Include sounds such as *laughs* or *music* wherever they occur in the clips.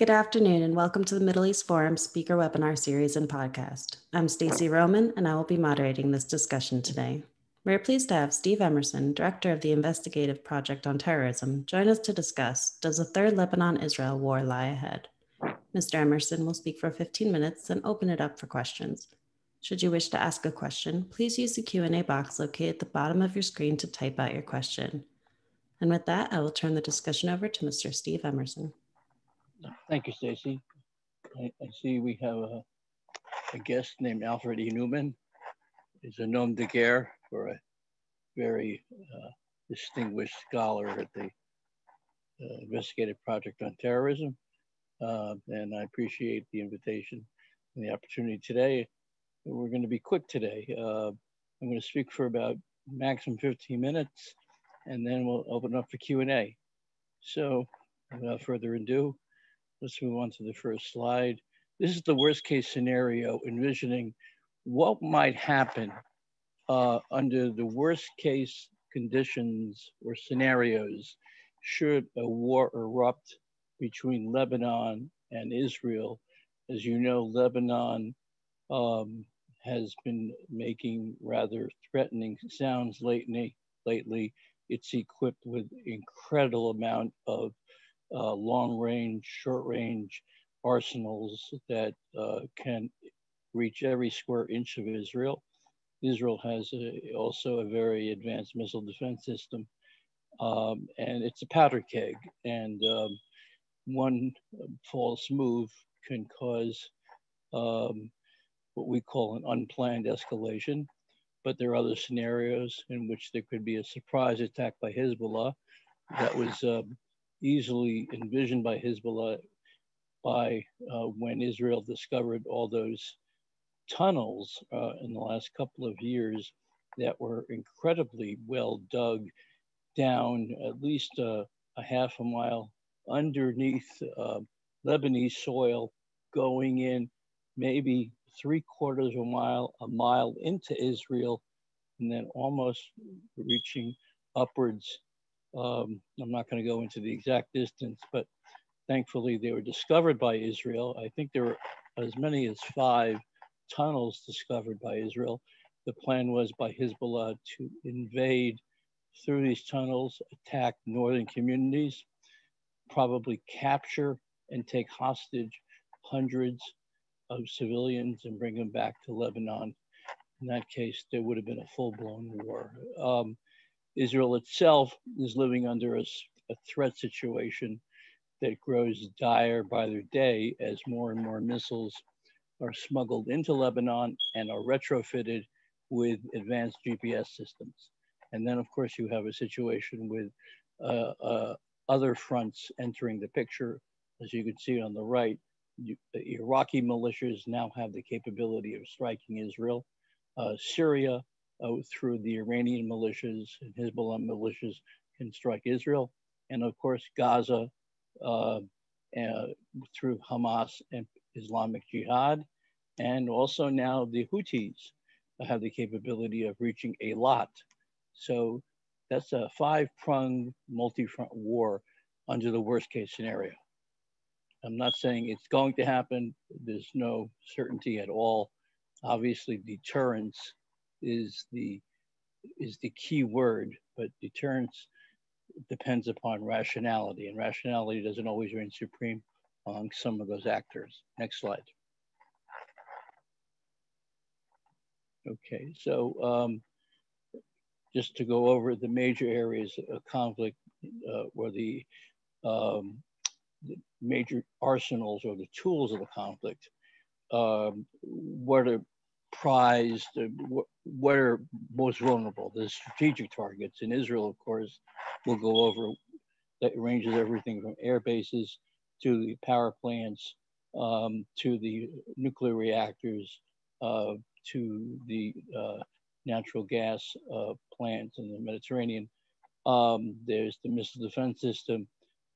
Good afternoon and welcome to the Middle East Forum speaker webinar series and podcast. I'm Stacy Roman and I will be moderating this discussion today. We're pleased to have Steve Emerson, Director of the Investigative Project on Terrorism, join us to discuss Does a third Lebanon-Israel war lie ahead? Mr. Emerson will speak for 15 minutes and open it up for questions. Should you wish to ask a question, please use the Q&A box located at the bottom of your screen to type out your question. And with that, I will turn the discussion over to Mr. Steve Emerson. Thank you, Stacy. I, I, see we have a, a, guest named Alfred E. Neuman. He's a nom de guerre for a very uh, distinguished scholar at the uh, Investigative Project on Terrorism. Uh, and I appreciate the invitation and the opportunity today. We're going to be quick today. Uh, I'm going to speak for about maximum 15 minutes, and then we'll open up for Q&A. So without further ado, Let's move on to the first slide. This is the worst case scenario, envisioning what might happen uh, under the worst case conditions or scenarios should a war erupt between Lebanon and Israel. As you know, Lebanon um, has been making rather threatening sounds lately. Lately, it's equipped with incredible amount of uh, long range, short range arsenals that uh, can reach every square inch of Israel. Israel has a, also a very advanced missile defense system, um, and it's a powder keg. And um, one false move can cause um, what we call an unplanned escalation. But there are other scenarios in which there could be a surprise attack by Hezbollah. That was um, easily envisioned by Hezbollah by uh, when Israel discovered all those tunnels uh, in the last couple of years that were incredibly well dug down at least uh, a half a mile underneath uh, Lebanese soil, going in maybe three quarters of a mile, a mile into Israel, and then almost reaching upwards um, I'm not going to go into the exact distance, but thankfully they were discovered by Israel. I think there were as many as five tunnels discovered by Israel. The plan was by Hezbollah to invade through these tunnels, attack northern communities, probably capture and take hostage hundreds of civilians and bring them back to Lebanon. In that case, there would have been a full blown war. Um, Israel itself is living under a, a threat situation that grows dire by the day as more and more missiles are smuggled into Lebanon and are retrofitted with advanced GPS systems. And then, of course, you have a situation with uh, uh, other fronts entering the picture. As you can see on the right, you, the Iraqi militias now have the capability of striking Israel. Uh, Syria through the Iranian militias and Hezbollah militias can strike Israel. And of course, Gaza uh, uh, through Hamas and Islamic Jihad. And also now the Houthis have the capability of reaching Eilat. So that's a five-pronged multi-front war under the worst case scenario. I'm not saying it's going to happen. There's no certainty at all. Obviously, deterrence is the is the key word, but deterrence depends upon rationality, and rationality doesn't always reign supreme among some of those actors. Next slide. Okay, so um, just to go over the major areas of conflict uh, or the, um, the, major arsenals or the tools of the conflict. Um, what are prized, uh, what are most vulnerable, the strategic targets. In Israel, of course, we'll go over that ranges everything from air bases to the power plants, um, to the nuclear reactors, uh, to the uh, natural gas uh, plants in the Mediterranean. Um, there's the missile defense system.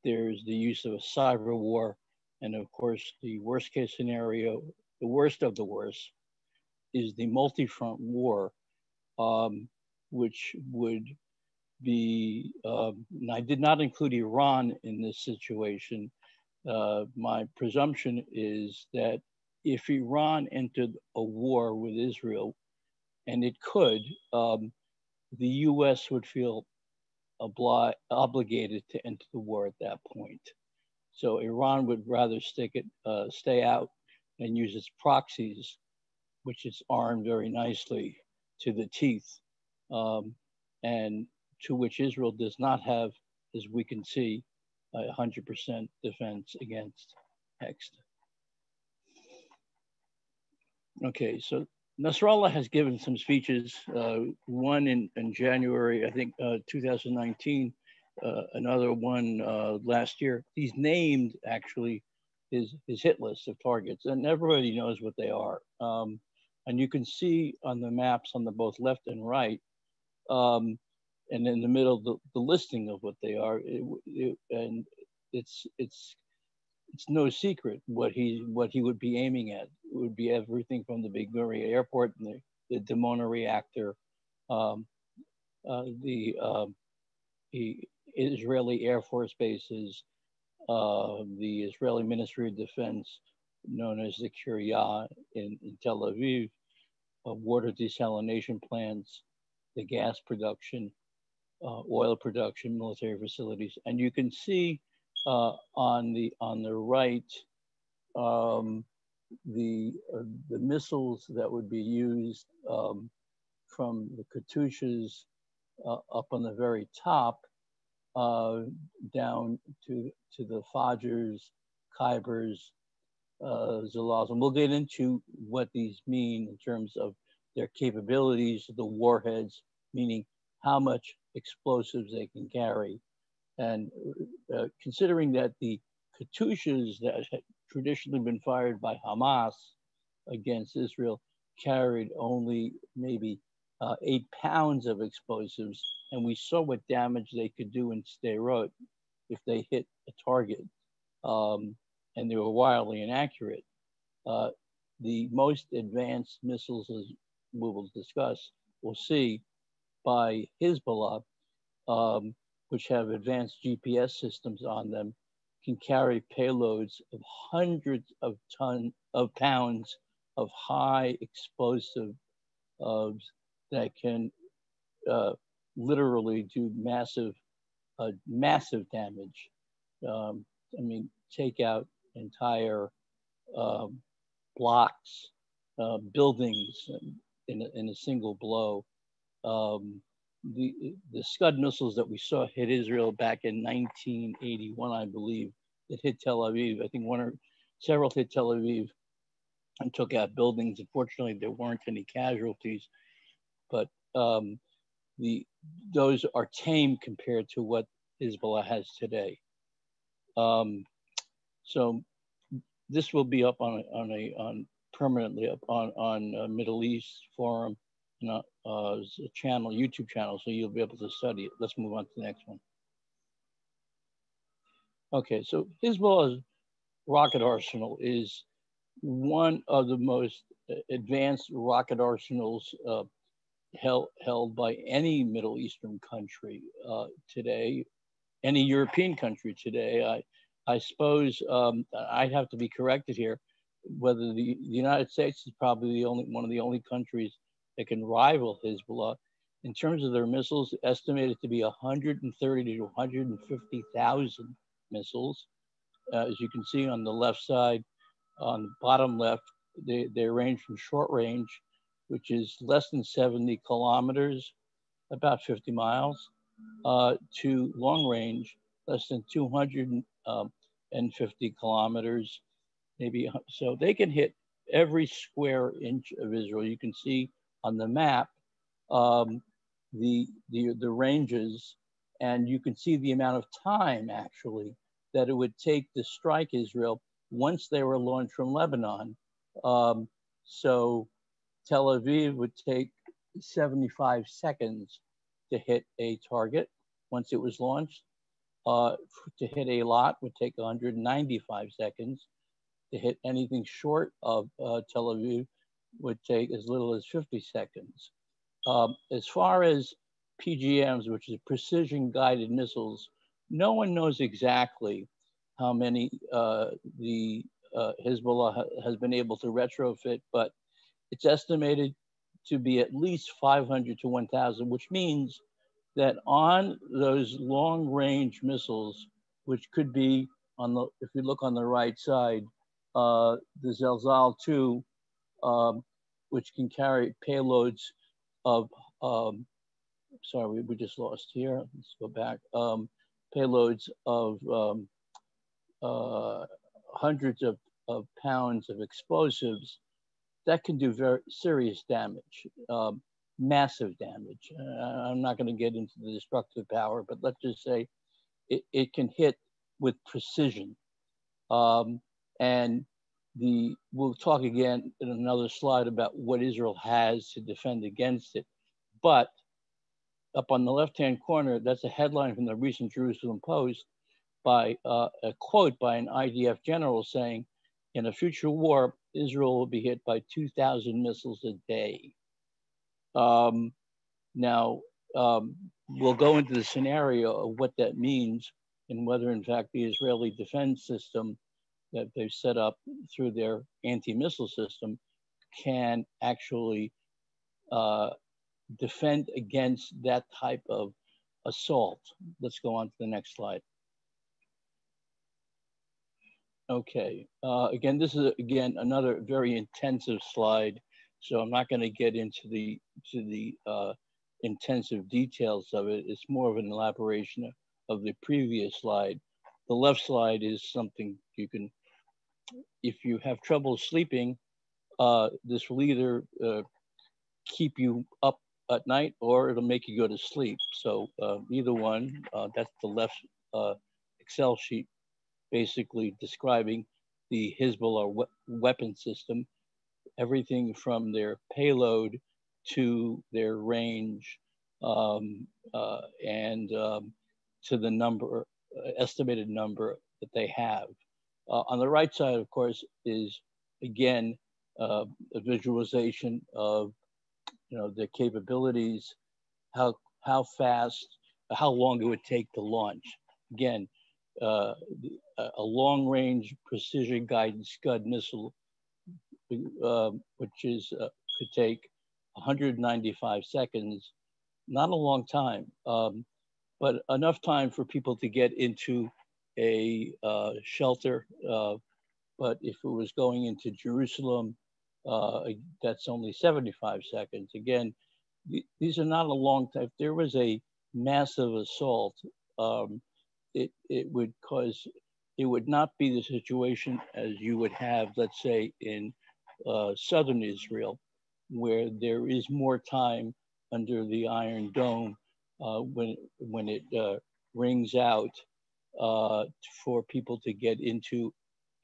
There's the use of a cyber war. And of course, the worst case scenario, the worst of the worst, is the multi-front war, um, which would be, uh, I did not include Iran in this situation, uh, my presumption is that if Iran entered a war with Israel, and it could, um, the US would feel obli- obligated to enter the war at that point. So Iran would rather stick it, uh, stay out and use its proxies, which is armed very nicely to the teeth, um, and to which Israel does not have, as we can see, a 100% defense against HEXT. Okay, so Nasrallah has given some speeches, uh, one in, in January, I think uh, 2019, uh, another one uh, last year. He's named actually his, his hit list of targets and everybody knows what they are. Um, and you can see on the maps on the both left and right, um, and in the middle, the, the listing of what they are. It, it, and it's, it's it's no secret what he what he would be aiming at. It would be everything from the Ben Gurion Airport and the, the Dimona reactor, um, uh, the, uh, the Israeli Air Force bases, uh, the Israeli Ministry of Defense, known as the Kiryat in, in Tel Aviv, uh, water desalination plants, the gas production, uh, oil production, military facilities, and you can see uh, on the on the right, um, the uh, the missiles that would be used um, from the Katyushas uh, up on the very top uh, down to to the Fajrs, Khyber's, uh, Zalals, and we'll get into what these mean in terms of their capabilities, the warheads, meaning how much explosives they can carry. And uh, considering that the Katyushas that had traditionally been fired by Hamas against Israel carried only maybe uh, eight pounds of explosives, and we saw what damage they could do in Sderot if they hit a target, um, and they were wildly inaccurate. Uh, the most advanced missiles, as we will discuss, we'll see, by Hezbollah, um, which have advanced GPS systems on them, can carry payloads of hundreds of ton of pounds of high explosive uh, that can uh, literally do massive, uh, massive damage. Um, I mean, take out entire um, blocks, uh, buildings in a, in a single blow. Um, the, the Scud missiles that we saw hit Israel back in 1981, I believe, that hit Tel Aviv. I think one or several hit Tel Aviv and took out buildings. Unfortunately, there weren't any casualties, but um, the those are tame compared to what Hezbollah has today. Um, so this will be up on a, on a on permanently up on on Middle East forum uh, a channel, YouTube channel, so you'll be able to study it. Let's move on to the next one. Okay, so Hezbollah's rocket arsenal is one of the most advanced rocket arsenals uh, held, held by any Middle Eastern country uh, today, any European country today. I, I suppose um, I'd have to be corrected here, whether the, the United States is probably the only one of the only countries that can rival Hezbollah. In terms of their missiles, estimated to be 130 to 150,000 missiles. Uh, as you can see on the left side, on the bottom left, they, they range from short range, which is less than 70 kilometers, about 50 miles, uh, to long range, less than 250 um, kilometers, maybe. So they can hit every square inch of Israel. You can see on the map um, the, the, the ranges, and you can see the amount of time actually that it would take to strike Israel once they were launched from Lebanon. Um, so Tel Aviv would take 75 seconds to hit a target once it was launched. Uh, to hit Eilat would take 195 seconds. To hit anything short of uh, Tel Aviv would take as little as 50 seconds. Um, as far as PGMs, which is precision guided missiles, no one knows exactly how many uh, the uh, Hezbollah ha has been able to retrofit, but it's estimated to be at least 500 to 1,000, which means that on those long range missiles, which could be on the, if we look on the right side, uh, the Zelzal 2, um, which can carry payloads of, um, sorry, we, we, just lost here. Let's go back. Um, payloads of um, uh, hundreds of, of pounds of explosives that can do very serious damage, um, massive damage. Uh, I'm not going to get into the destructive power, but let's just say it, it can hit with precision. Um, and the we'll talk again in another slide about what Israel has to defend against it. But up on the left-hand corner, that's a headline from the recent Jerusalem Post by uh, a quote by an IDF general saying, in a future war, Israel will be hit by 2,000 missiles a day. Um, now, um, we'll go into the scenario of what that means and whether, in fact, the Israeli defense system that they've set up through their anti-missile system can actually uh, defend against that type of assault. Let's go on to the next slide. Okay, uh, again, this is again another very intensive slide, so I'm not going to get into the to the uh, intensive details of it. It's more of an elaboration of, the previous slide. The left slide is something you can, if you have trouble sleeping, uh, this will either uh, keep you up at night or it'll make you go to sleep. So uh, either one, uh, that's the left Excel sheet basically describing the Hezbollah we weapon system, everything from their payload to their range um, uh, and um, to the number, uh, estimated number that they have. Uh, on the right side, of course, is again uh, a visualization of you know the capabilities, how how fast, how long it would take to launch. Again, uh, a long-range precision guided Scud missile, uh, which is uh, could take 195 seconds. Not a long time, um, but enough time for people to get into a uh, shelter. Uh, but if it was going into Jerusalem, uh, that's only 75 seconds. Again, these are not a long time. If there was a massive assault, um, it, it would cause, it would not be the situation as you would have, let's say, in uh, southern Israel, where there is more time under the Iron Dome uh, when, when it uh, rings out uh, for people to get into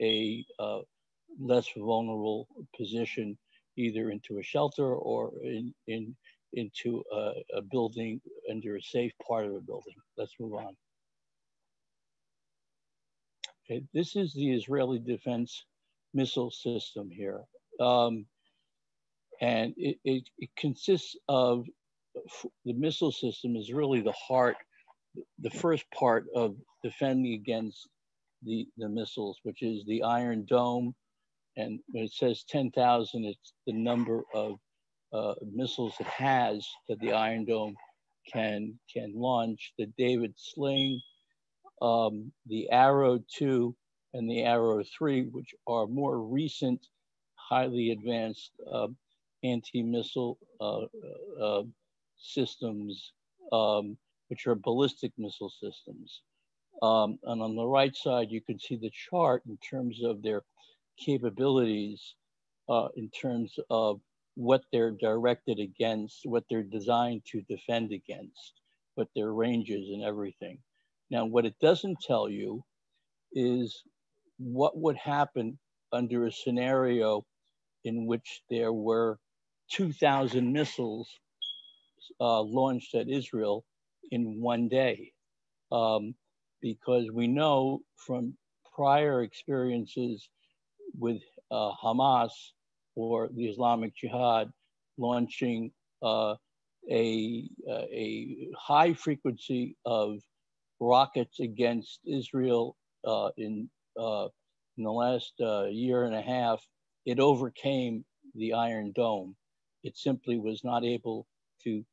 a uh, less vulnerable position, either into a shelter or in, in, into a, a building under a safe part of a building. Let's move on. Okay, this is the Israeli defense missile system here. Um, and it, it, it, consists of, the missile system is really the heart, the first part of defending against the, the missiles, which is the Iron Dome. And when it says 10,000, it's the number of uh, missiles it has that the Iron Dome can, can launch. The David Sling, um, the Arrow 2 and the Arrow 3, which are more recent, highly advanced uh, anti-missile uh, uh, systems, um, which are ballistic missile systems. Um, and on the right side, you can see the chart in terms of their capabilities, uh, in terms of what they're directed against, what they're designed to defend against, what their ranges and everything. Now, what it doesn't tell you is what would happen under a scenario in which there were 2,000 missiles uh, launched at Israel in one day. Um, because we know from prior experiences with uh, Hamas or the Islamic Jihad launching uh, a, a high frequency of rockets against Israel uh, in, uh, in the last uh, year and a half, it overcame the Iron Dome. It simply was not able to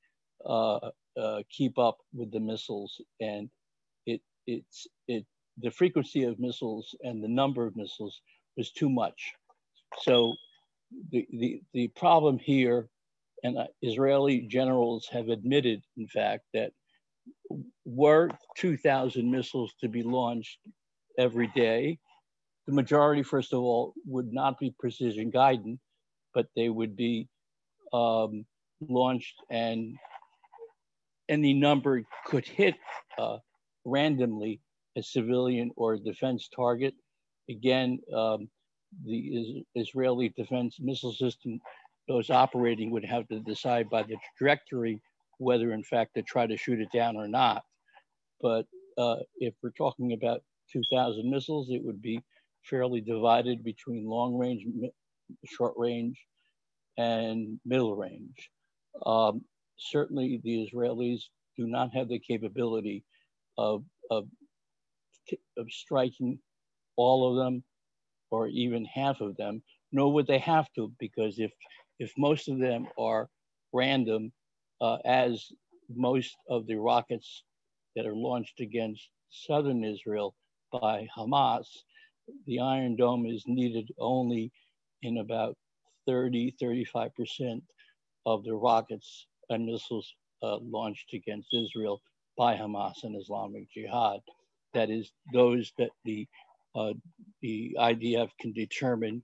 uh, uh, keep up with the missiles, and it it's it the frequency of missiles and the number of missiles was too much. So the the the problem here, and Israeli generals have admitted, in fact, that were 2,000 missiles to be launched every day, the majority, first of all, would not be precision guided, but they would be um, launched and any number could hit uh, randomly a civilian or a defense target. Again, um, the is Israeli defense missile system, those operating would have to decide by the trajectory whether in fact to try to shoot it down or not. But uh, if we're talking about 2,000 missiles, it would be fairly divided between long range, short range, and middle range. Um, certainly the Israelis do not have the capability of, of, of striking all of them or even half of them, nor would they have to, because if, if most of them are random, uh, as most of the rockets that are launched against southern Israel by Hamas, the Iron Dome is needed only in about 30, 35% of the rockets and missiles uh, launched against Israel by Hamas and Islamic Jihad. That is, those that the, uh, the IDF can determine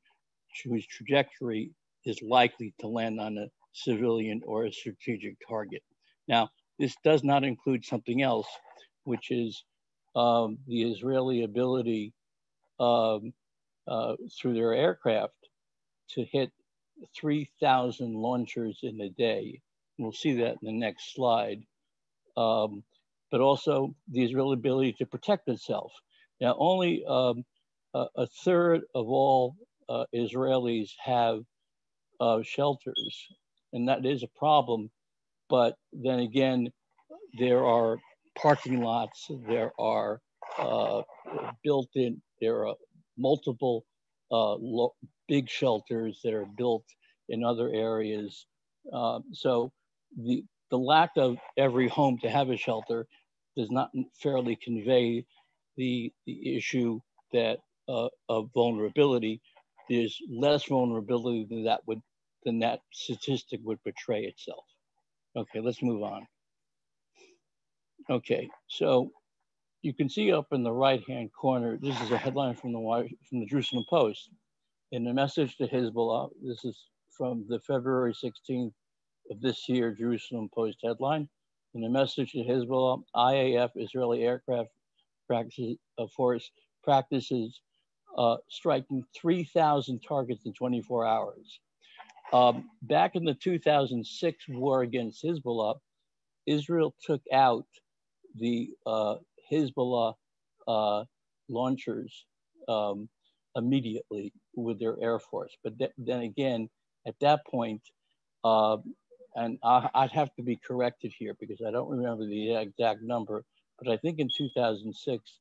whose trajectory is likely to land on a civilian or a strategic target. Now, this does not include something else, which is um, the Israeli ability um, uh, through their aircraft to hit 3,000 launchers in a day. We'll see that in the next slide. Um, but also the Israeli ability to protect itself. Now, only um, a, a, third of all uh, Israelis have uh, shelters, and that is a problem. But then again, there are parking lots, there are uh, built in, there are multiple uh, big shelters that are built in other areas. Uh, so the, the lack of every home to have a shelter does not fairly convey the, the issue that uh, of vulnerability. There's less vulnerability than that would than that statistic would portray itself. Okay, let's move on. Okay, so you can see up in the right-hand corner, this is a headline from the, from the Jerusalem Post. In the message to Hezbollah, this is from the February 16th of this year Jerusalem Post headline. In the message to Hezbollah, IAF, Israeli aircraft practices, uh, force practices uh, striking 3,000 targets in 24 hours. Um, back in the 2006 war against Hezbollah, Israel took out the uh, Hezbollah uh, launchers um, immediately with their air force. But th then again, at that point, uh, and I, would have to be corrected here because I don't remember the exact number, but I think in 2006,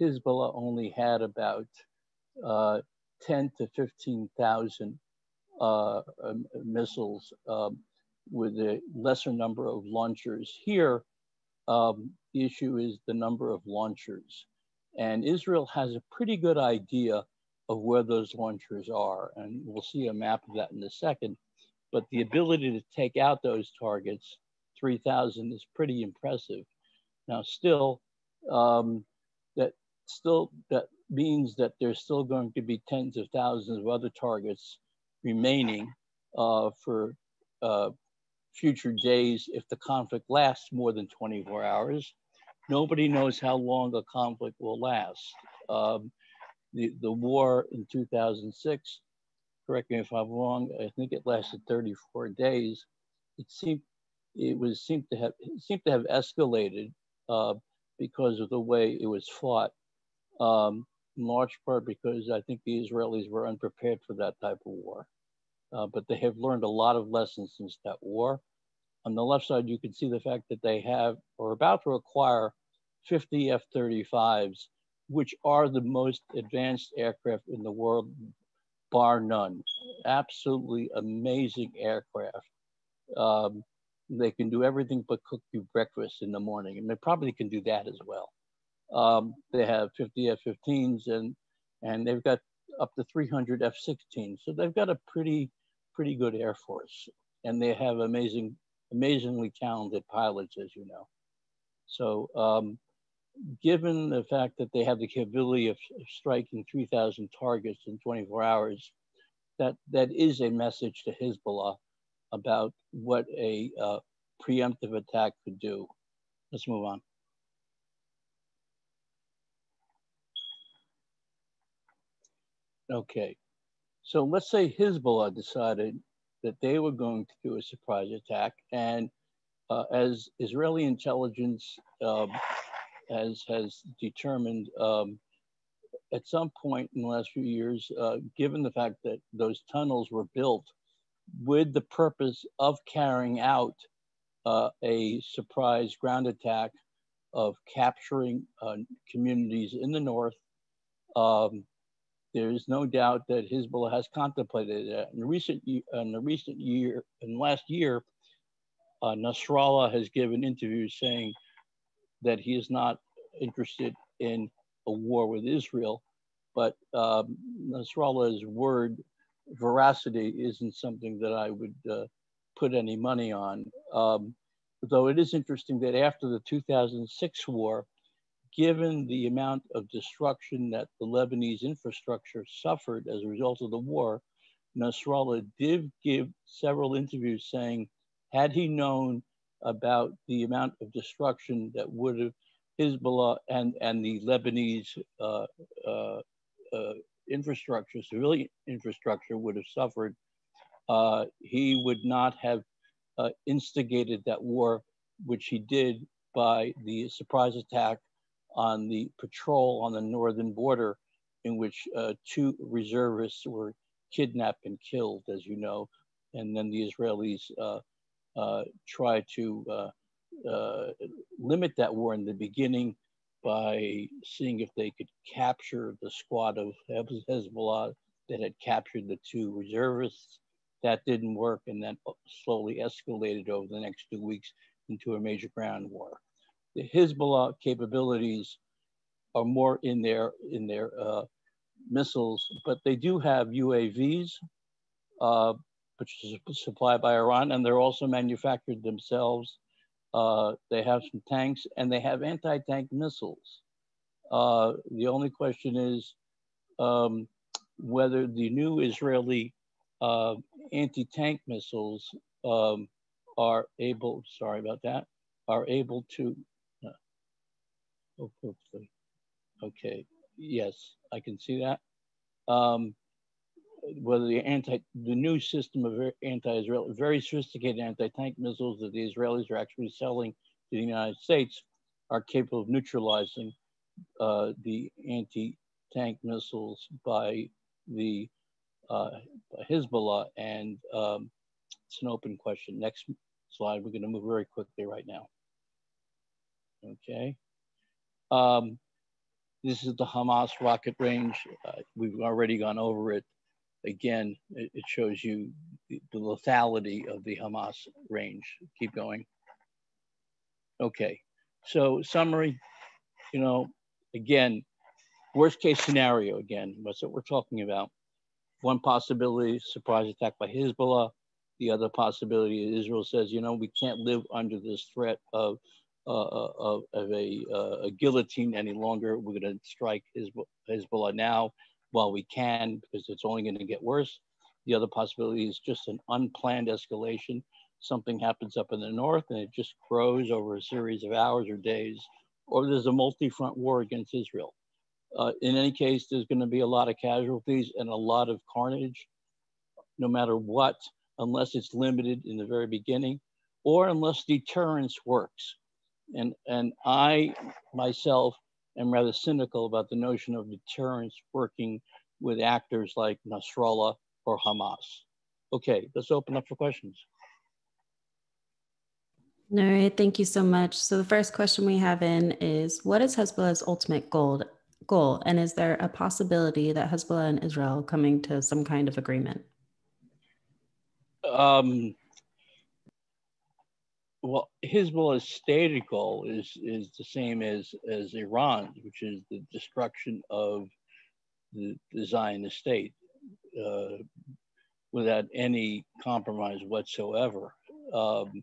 Hezbollah only had about uh, 10 to 15,000 uh, missiles um, with a lesser number of launchers. Here, um, issue is the number of launchers. And Israel has a pretty good idea of where those launchers are. And we'll see a map of that in a second. But the ability to take out those targets, 3,000, is pretty impressive. Now, still, um, that still that means that there's still going to be tens of thousands of other targets remaining uh, for uh, future days if the conflict lasts more than 24 hours. Nobody knows how long a conflict will last. Um, the, the war in 2006, correct me if I'm wrong, I think it lasted 34 days. It seemed it was seemed to have seemed to have escalated uh, because of the way it was fought. Um, in large part because I think the Israelis were unprepared for that type of war. Uh, but they have learned a lot of lessons since that war. On the left side, you can see the fact that they have or about to acquire 50 F-35s which are the most advanced aircraft in the world, bar none. Absolutely amazing aircraft. Um, they can do everything but cook you breakfast in the morning, and they probably can do that as well. Um, they have 50 F-15s, and and they've got up to 300 F-16s. So they've got a pretty pretty good air force, and they have amazing, amazingly talented pilots, as you know. So um, given the fact that they have the capability of, striking 3,000 targets in 24 hours, that, that is a message to Hezbollah about what a uh, preemptive attack could do. Let's move on. Okay, so let's say Hezbollah decided that they were going to do a surprise attack, and uh, as Israeli intelligence um, has has determined um, at some point in the last few years, uh, given the fact that those tunnels were built with the purpose of carrying out uh, a surprise ground attack of capturing uh, communities in the north. Um, there is no doubt that Hezbollah has contemplated that. In the recent, in the recent year, in last year, uh, Nasrallah has given interviews saying that he is not interested in a war with Israel, but um, Nasrallah's word veracity isn't something that I would uh, put any money on. Um, though it is interesting that after the 2006 war, given the amount of destruction that the Lebanese infrastructure suffered as a result of the war, Nasrallah did give several interviews saying, had he known about the amount of destruction that would have Hezbollah and, and the Lebanese uh, uh, uh, infrastructure, civilian infrastructure would have suffered, uh, he would not have uh, instigated that war, which he did by the surprise attack on the patrol on the northern border, in which uh, two reservists were kidnapped and killed, as you know, and then the Israelis tried to uh, limit that war in the beginning by seeing if they could capture the squad of Hezbollah that had captured the two reservists. That didn't work, and then slowly escalated over the next two weeks into a major ground war. The Hezbollah capabilities are more in their in their uh, missiles, but they do have UAVs, uh, which is supplied by Iran, and they're also manufactured themselves uh, they have some tanks and they have anti-tank missiles. Uh, the only question is um, whether the new Israeli uh, anti-tank missiles um, are able, sorry about that, are able to, oh, hopefully, okay, yes, I can see that. Um, whether the anti the new system of anti-Israel, very sophisticated anti-tank missiles that the Israelis are actually selling to the United States are capable of neutralizing uh, the anti-tank missiles by the uh, Hezbollah, and um, it's an open question. Next slide. We're going to move very quickly right now. Okay. Um, this is the Hamas rocket range. Uh, we've already gone over it again, it, it shows you the, the lethality of the Hamas range. Keep going. Okay, so summary, you know, again, worst case scenario again, what's what we're talking about. One possibility, surprise attack by Hezbollah. The other possibility, Israel says, you know, we can't live under this threat of of, of a, uh, a, guillotine any longer. We're going to strike Hezbollah now while we can because it's only going to get worse. The other possibility is just an unplanned escalation. Something happens up in the north and it just grows over a series of hours or days, or there's a multi front war against Israel. Uh, in any case, there's going to be a lot of casualties and a lot of carnage, no matter what, unless it's limited in the very beginning or unless deterrence works. And, and I myself am rather cynical about the notion of deterrence working with actors like Nasrallah or Hamas. Okay, let's open up for questions. All right, thank you so much. So the first question we have in is, what is Hezbollah's ultimate goal goal? And is there a possibility that Hezbollah and Israel coming to some kind of agreement? Um, well, Hezbollah's stated goal is is the same as as Iran, which is the destruction of the, the Zionist state uh, without any compromise whatsoever. Um,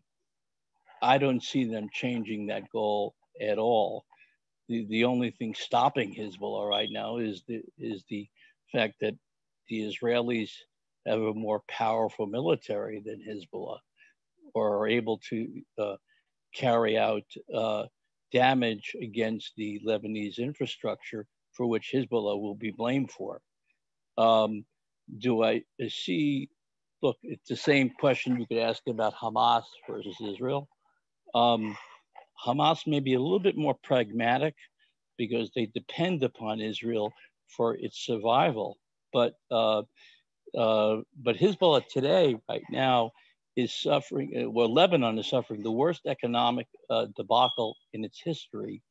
I don't see them changing that goal at all. The, the only thing stopping Hezbollah right now is the is the fact that the Israelis have a more powerful military than Hezbollah or are able to uh, carry out uh, damage against the Lebanese infrastructure for which Hezbollah will be blamed for. Um, do I see, look, it's the same question you could ask about Hamas versus Israel. Um, Hamas may be a little bit more pragmatic because they depend upon Israel for its survival. But uh, uh, but Hezbollah today, right now, is suffering, uh, well, Lebanon is suffering the worst economic uh, debacle in its history.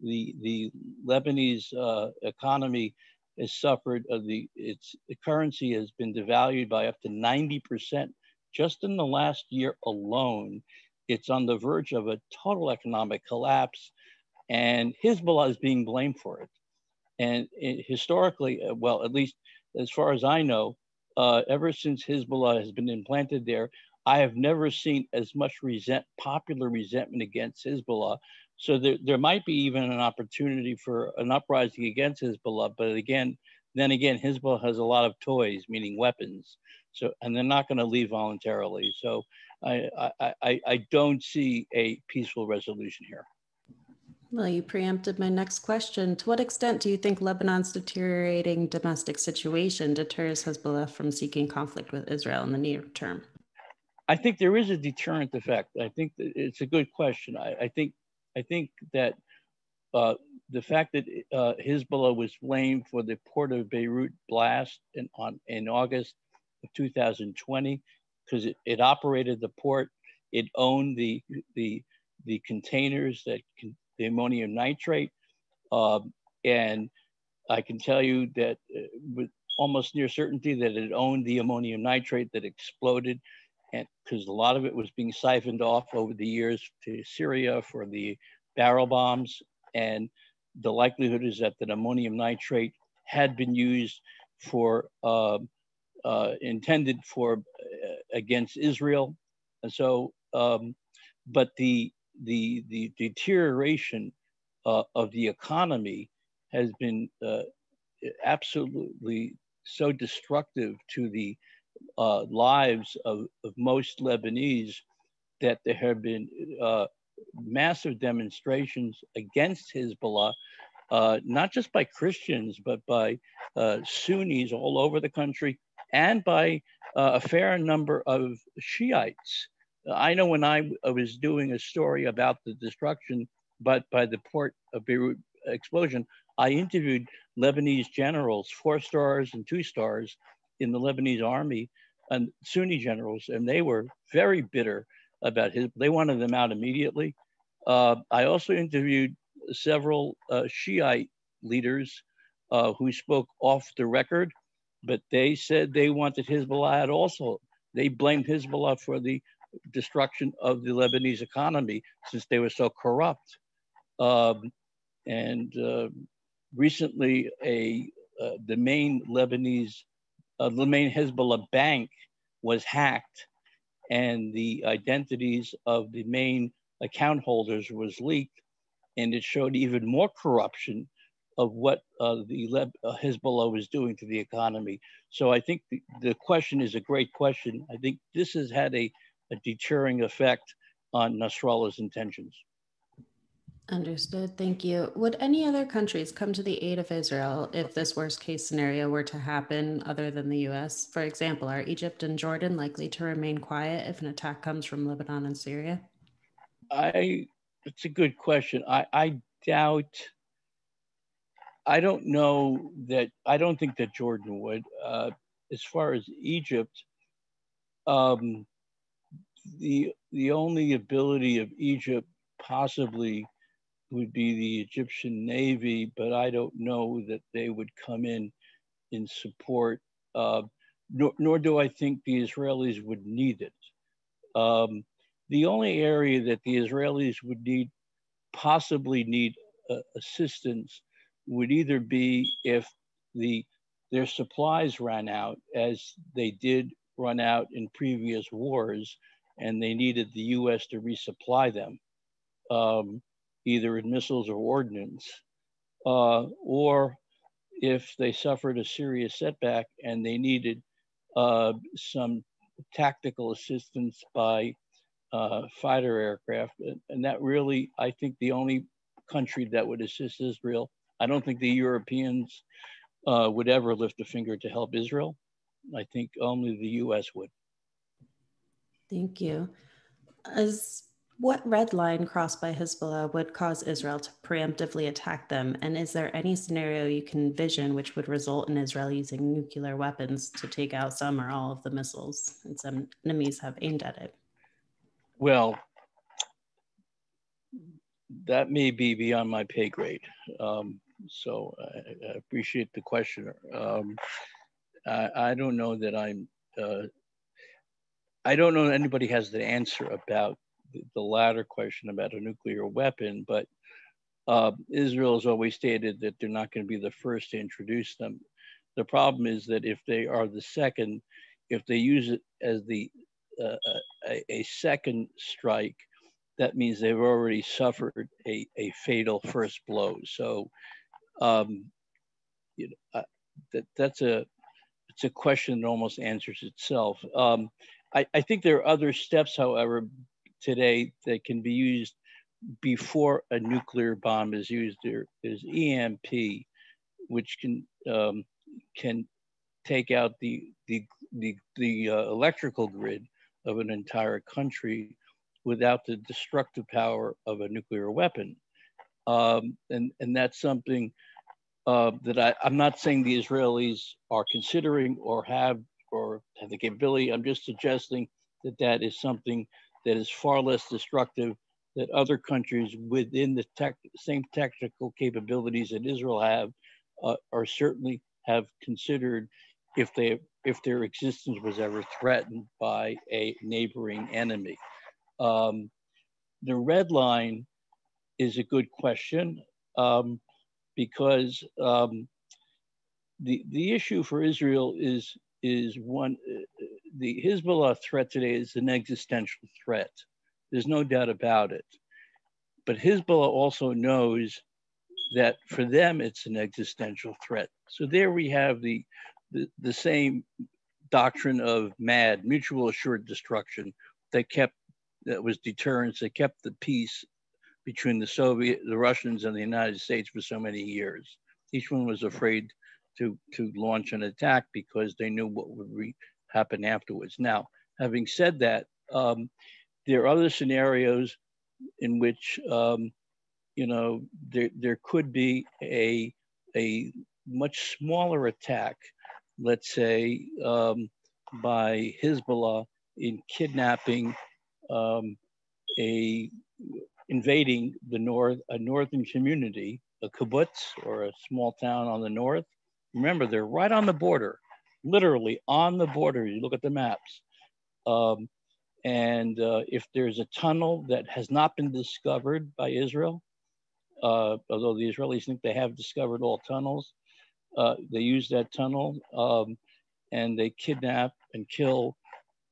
The, the Lebanese uh, economy has suffered, uh, the, its currency has been devalued by up to 90% just in the last year alone. It's on the verge of a total economic collapse, and Hezbollah is being blamed for it. And it, historically, uh, well, at least as far as I know, uh, ever since Hezbollah has been implanted there, I have never seen as much resent, popular resentment against Hezbollah. So there, there might be even an opportunity for an uprising against Hezbollah. But again, then again, Hezbollah has a lot of toys, meaning weapons. So, and they're not going to leave voluntarily. So I, I, I, I don't see a peaceful resolution here. Well, you preempted my next question. To what extent do you think Lebanon's deteriorating domestic situation deters Hezbollah from seeking conflict with Israel in the near term? I think there is a deterrent effect. I think it's a good question. I, I think I think that uh, the fact that uh, Hezbollah was blamed for the port of Beirut blast in, on, in August of 2020, because it, it operated the port, it owned the the the containers that can, the ammonium nitrate, um, and I can tell you that uh, with almost near certainty that it owned the ammonium nitrate that exploded because a lot of it was being siphoned off over the years to Syria for the barrel bombs. And the likelihood is that the ammonium nitrate had been used for, uh, uh, intended for uh, against Israel. And so, um, but the, the, the deterioration uh, of the economy has been uh, absolutely so destructive to the uh, lives of, of most Lebanese that there have been uh, massive demonstrations against Hezbollah, uh, not just by Christians, but by uh, Sunnis all over the country and by uh, a fair number of Shiites. I know when I was doing a story about the destruction but by the port of Beirut explosion, I interviewed Lebanese generals, four stars and two stars, in the Lebanese army and Sunni generals, and they were very bitter about his. They wanted them out immediately. Uh, I also interviewed several uh, Shiite leaders uh, who spoke off the record, but they said they wanted Hezbollah out also. They blamed Hezbollah for the destruction of the Lebanese economy since they were so corrupt. Um, and uh, recently, a uh, the main Lebanese uh, the main Hezbollah bank was hacked and the identities of the main account holders was leaked and it showed even more corruption of what uh, the Leb- uh, Hezbollah was doing to the economy. So I think the, the, question is a great question. I think this has had a, a deterring effect on Nasrallah's intentions. Understood. Thank you. Would any other countries come to the aid of Israel if this worst case scenario were to happen other than the US? For example, are Egypt and Jordan likely to remain quiet if an attack comes from Lebanon and Syria? I it's a good question. I, I doubt I don't know that I don't think that Jordan would. Uh, as far as Egypt, um, the the only ability of Egypt possibly would be the Egyptian Navy, but I don't know that they would come in in support. Uh, nor, nor, do I think the Israelis would need it. Um, the only area that the Israelis would need, possibly need uh, assistance, would either be if the their supplies ran out, as they did run out in previous wars, and they needed the U.S. to resupply them. Um, either in missiles or ordnance, uh, or if they suffered a serious setback and they needed uh, some tactical assistance by uh, fighter aircraft. And that really, I think, the only country that would assist Israel. I don't think the Europeans uh, would ever lift a finger to help Israel. I think only the US would. Thank you. As what red line crossed by Hezbollah would cause Israel to preemptively attack them? And is there any scenario you can envision which would result in Israel using nuclear weapons to take out some or all of the missiles and some enemies have aimed at it? Well, that may be beyond my pay grade. Um, so I, I, appreciate the questioner. Um, I, I, don't know that I'm, uh, I don't know anybody has the answer about the latter question about a nuclear weapon, but uh, Israel has always stated that they're not going to be the first to introduce them. The problem is that if they are the second, if they use it as the uh, a, a, second strike, that means they've already suffered a, a fatal first blow. So, um, you know, that that's a it's a question that almost answers itself. Um, I, I, think there are other steps, however, today that can be used before a nuclear bomb is used. There is EMP, which can um, can take out the the the, the uh, electrical grid of an entire country without the destructive power of a nuclear weapon. Um, and, and that's something uh, that I, I'm not saying the Israelis are considering or have or have the capability. I'm just suggesting that that is something that is far less destructive that other countries within the tech, same technical capabilities that Israel have uh, are certainly have considered if they if their existence was ever threatened by a neighboring enemy. Um, the red line is a good question um, because um, the the issue for Israel is is one the Hezbollah threat today is an existential threat. There's no doubt about it. But Hezbollah also knows that for them it's an existential threat. So there we have the the, the same doctrine of MAD, mutual assured destruction, that kept that was deterrence, that kept the peace between the Soviet, the Russians, and the United States for so many years. Each one was afraid to to launch an attack because they knew what would re- happen afterwards. Now, having said that, um, there are other scenarios in which um, you know there there could be a a much smaller attack, let's say um, by Hezbollah in kidnapping um, a invading the north a northern community, a kibbutz or a small town on the north. Remember, they're right on the border literally on the border. You look at the maps. Um, and uh, if there's a tunnel that has not been discovered by Israel, uh, although the Israelis think they have discovered all tunnels, uh, they use that tunnel um, and they kidnap and kill,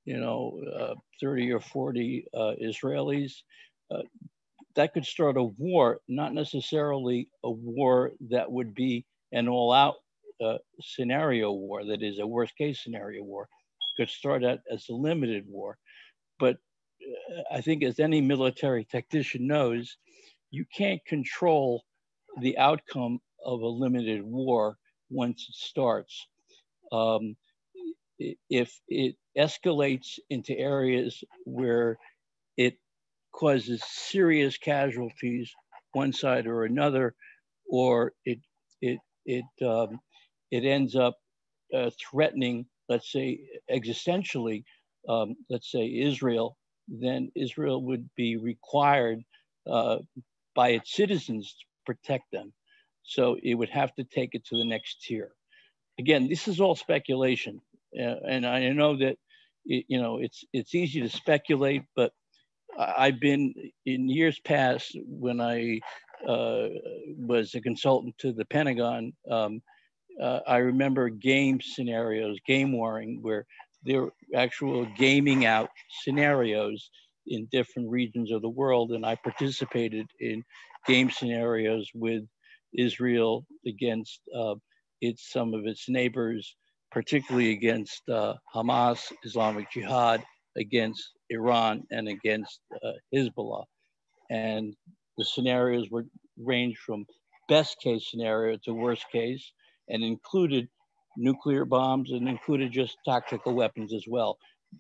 you know, uh, 30 or 40 uh, Israelis. Uh, that could start a war, not necessarily a war that would be an all out uh, scenario war, that is a worst case scenario war, could start out as a limited war. But uh, I think as any military tactician knows, you can't control the outcome of a limited war once it starts. Um, if it escalates into areas where it causes serious casualties, one side or another, or it it it um, it ends up uh, threatening, let's say, existentially, um, let's say Israel, then Israel would be required uh, by its citizens to protect them. So it would have to take it to the next tier. Again, this is all speculation, uh, and I know that it, you know it's it's easy to speculate, but I've been in years past when I uh, was a consultant to the Pentagon. Um, uh, I remember game scenarios, game warring, where there were actual gaming out scenarios in different regions of the world, and I participated in game scenarios with Israel against uh, its some of its neighbors, particularly against uh, Hamas, Islamic Jihad, against Iran, and against uh, Hezbollah. And the scenarios were ranged from best case scenario to worst case, and included nuclear bombs and included just tactical weapons as well.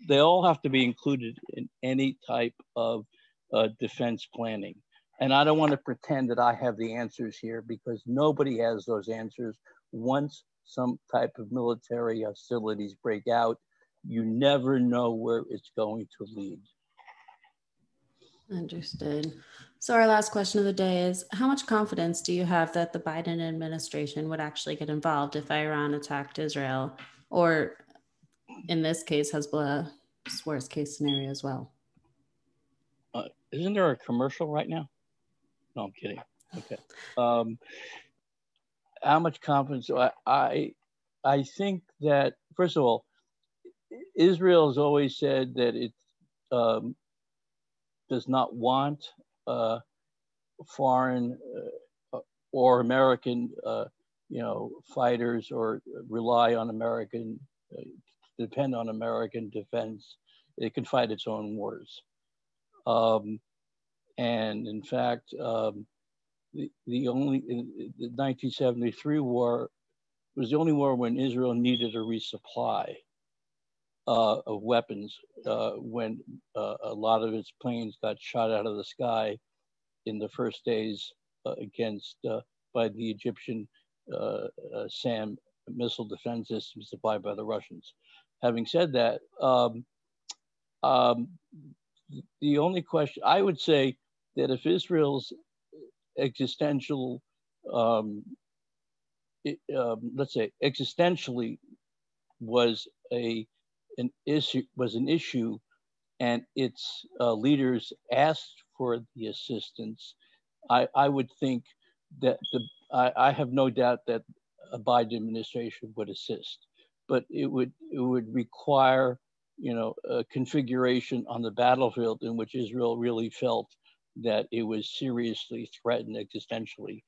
They all have to be included in any type of uh, defense planning. And I don't want to pretend that I have the answers here because nobody has those answers. Once some type of military hostilities break out, you never know where it's going to lead. Understood. So, our last question of the day is How much confidence do you have that the Biden administration would actually get involved if Iran attacked Israel, or in this case, Hezbollah's worst case scenario as well? Uh, isn't there a commercial right now? No, I'm kidding. Okay. Um, how much confidence? I, I, I think that first of all, Israel has always said that it um, does not want foreign uh, or American, uh, you know, fighters or rely on American, uh, depend on American defense. It can fight its own wars. Um, and in fact, um, the, the only, the 1973 war was the only war when Israel needed a resupply uh, of weapons uh, when uh, a lot of its planes got shot out of the sky in the first days uh, against uh, by the Egyptian uh, SAM missile defense systems supplied by the Russians. Having said that, um, um, the only question I would say that if Israel's existential, um, it, um, let's say existentially was a an issue was an issue, and its uh, leaders asked for the assistance, I, I would think that the I, I have no doubt that a Biden administration would assist, but it would it would require you know a configuration on the battlefield in which Israel really felt that it was seriously threatened existentially,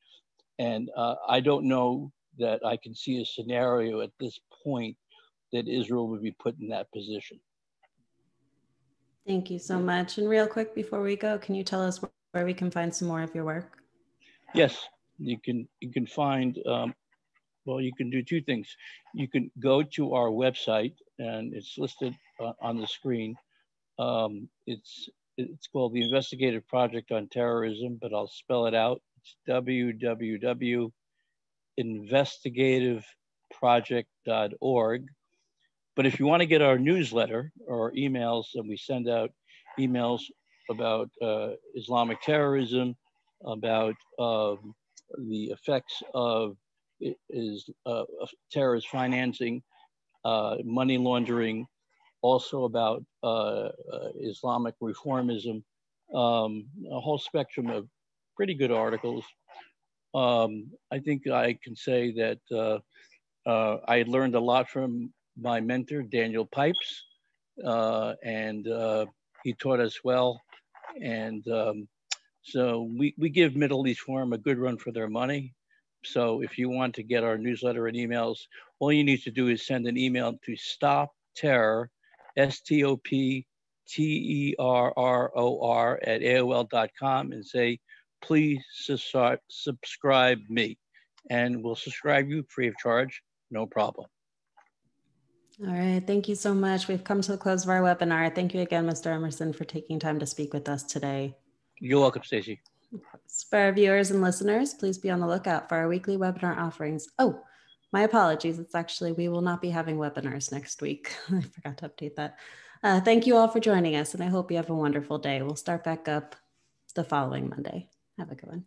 and uh, I don't know that I can see a scenario at this point that Israel would be put in that position. Thank you so much. And real quick before we go, can you tell us where we can find some more of your work? Yes, you can. You can find. Um, well, you can do two things. You can go to our website, and it's listed uh, on the screen. Um, it's it's called the Investigative Project on Terrorism, but I'll spell it out. It's www.investigativeproject.org. But if you want to get our newsletter or emails, and we send out emails about uh, Islamic terrorism, about um, the effects of is uh, terrorist financing, uh, money laundering, also about uh, uh, Islamic reformism, um, a whole spectrum of pretty good articles. Um, I think I can say that uh, I learned a lot from my mentor, Daniel Pipes, uh, and uh, he taught us well. And um, so we, we give Middle East Forum a good run for their money. So if you want to get our newsletter and emails, all you need to do is send an email to stop terror, S T O P T E R R O R at AOL.com and say, please subscribe, subscribe me. And we'll subscribe you free of charge, no problem. All right. Thank you so much. We've come to the close of our webinar. Thank you again, Mr. Emerson, for taking time to speak with us today. You're welcome, Stacy. For our viewers and listeners, please be on the lookout for our weekly webinar offerings. Oh, my apologies. It's actually, we will not be having webinars next week. *laughs* I forgot to update that. Uh, thank you all for joining us, and I hope you have a wonderful day. We'll start back up the following Monday. Have a good one.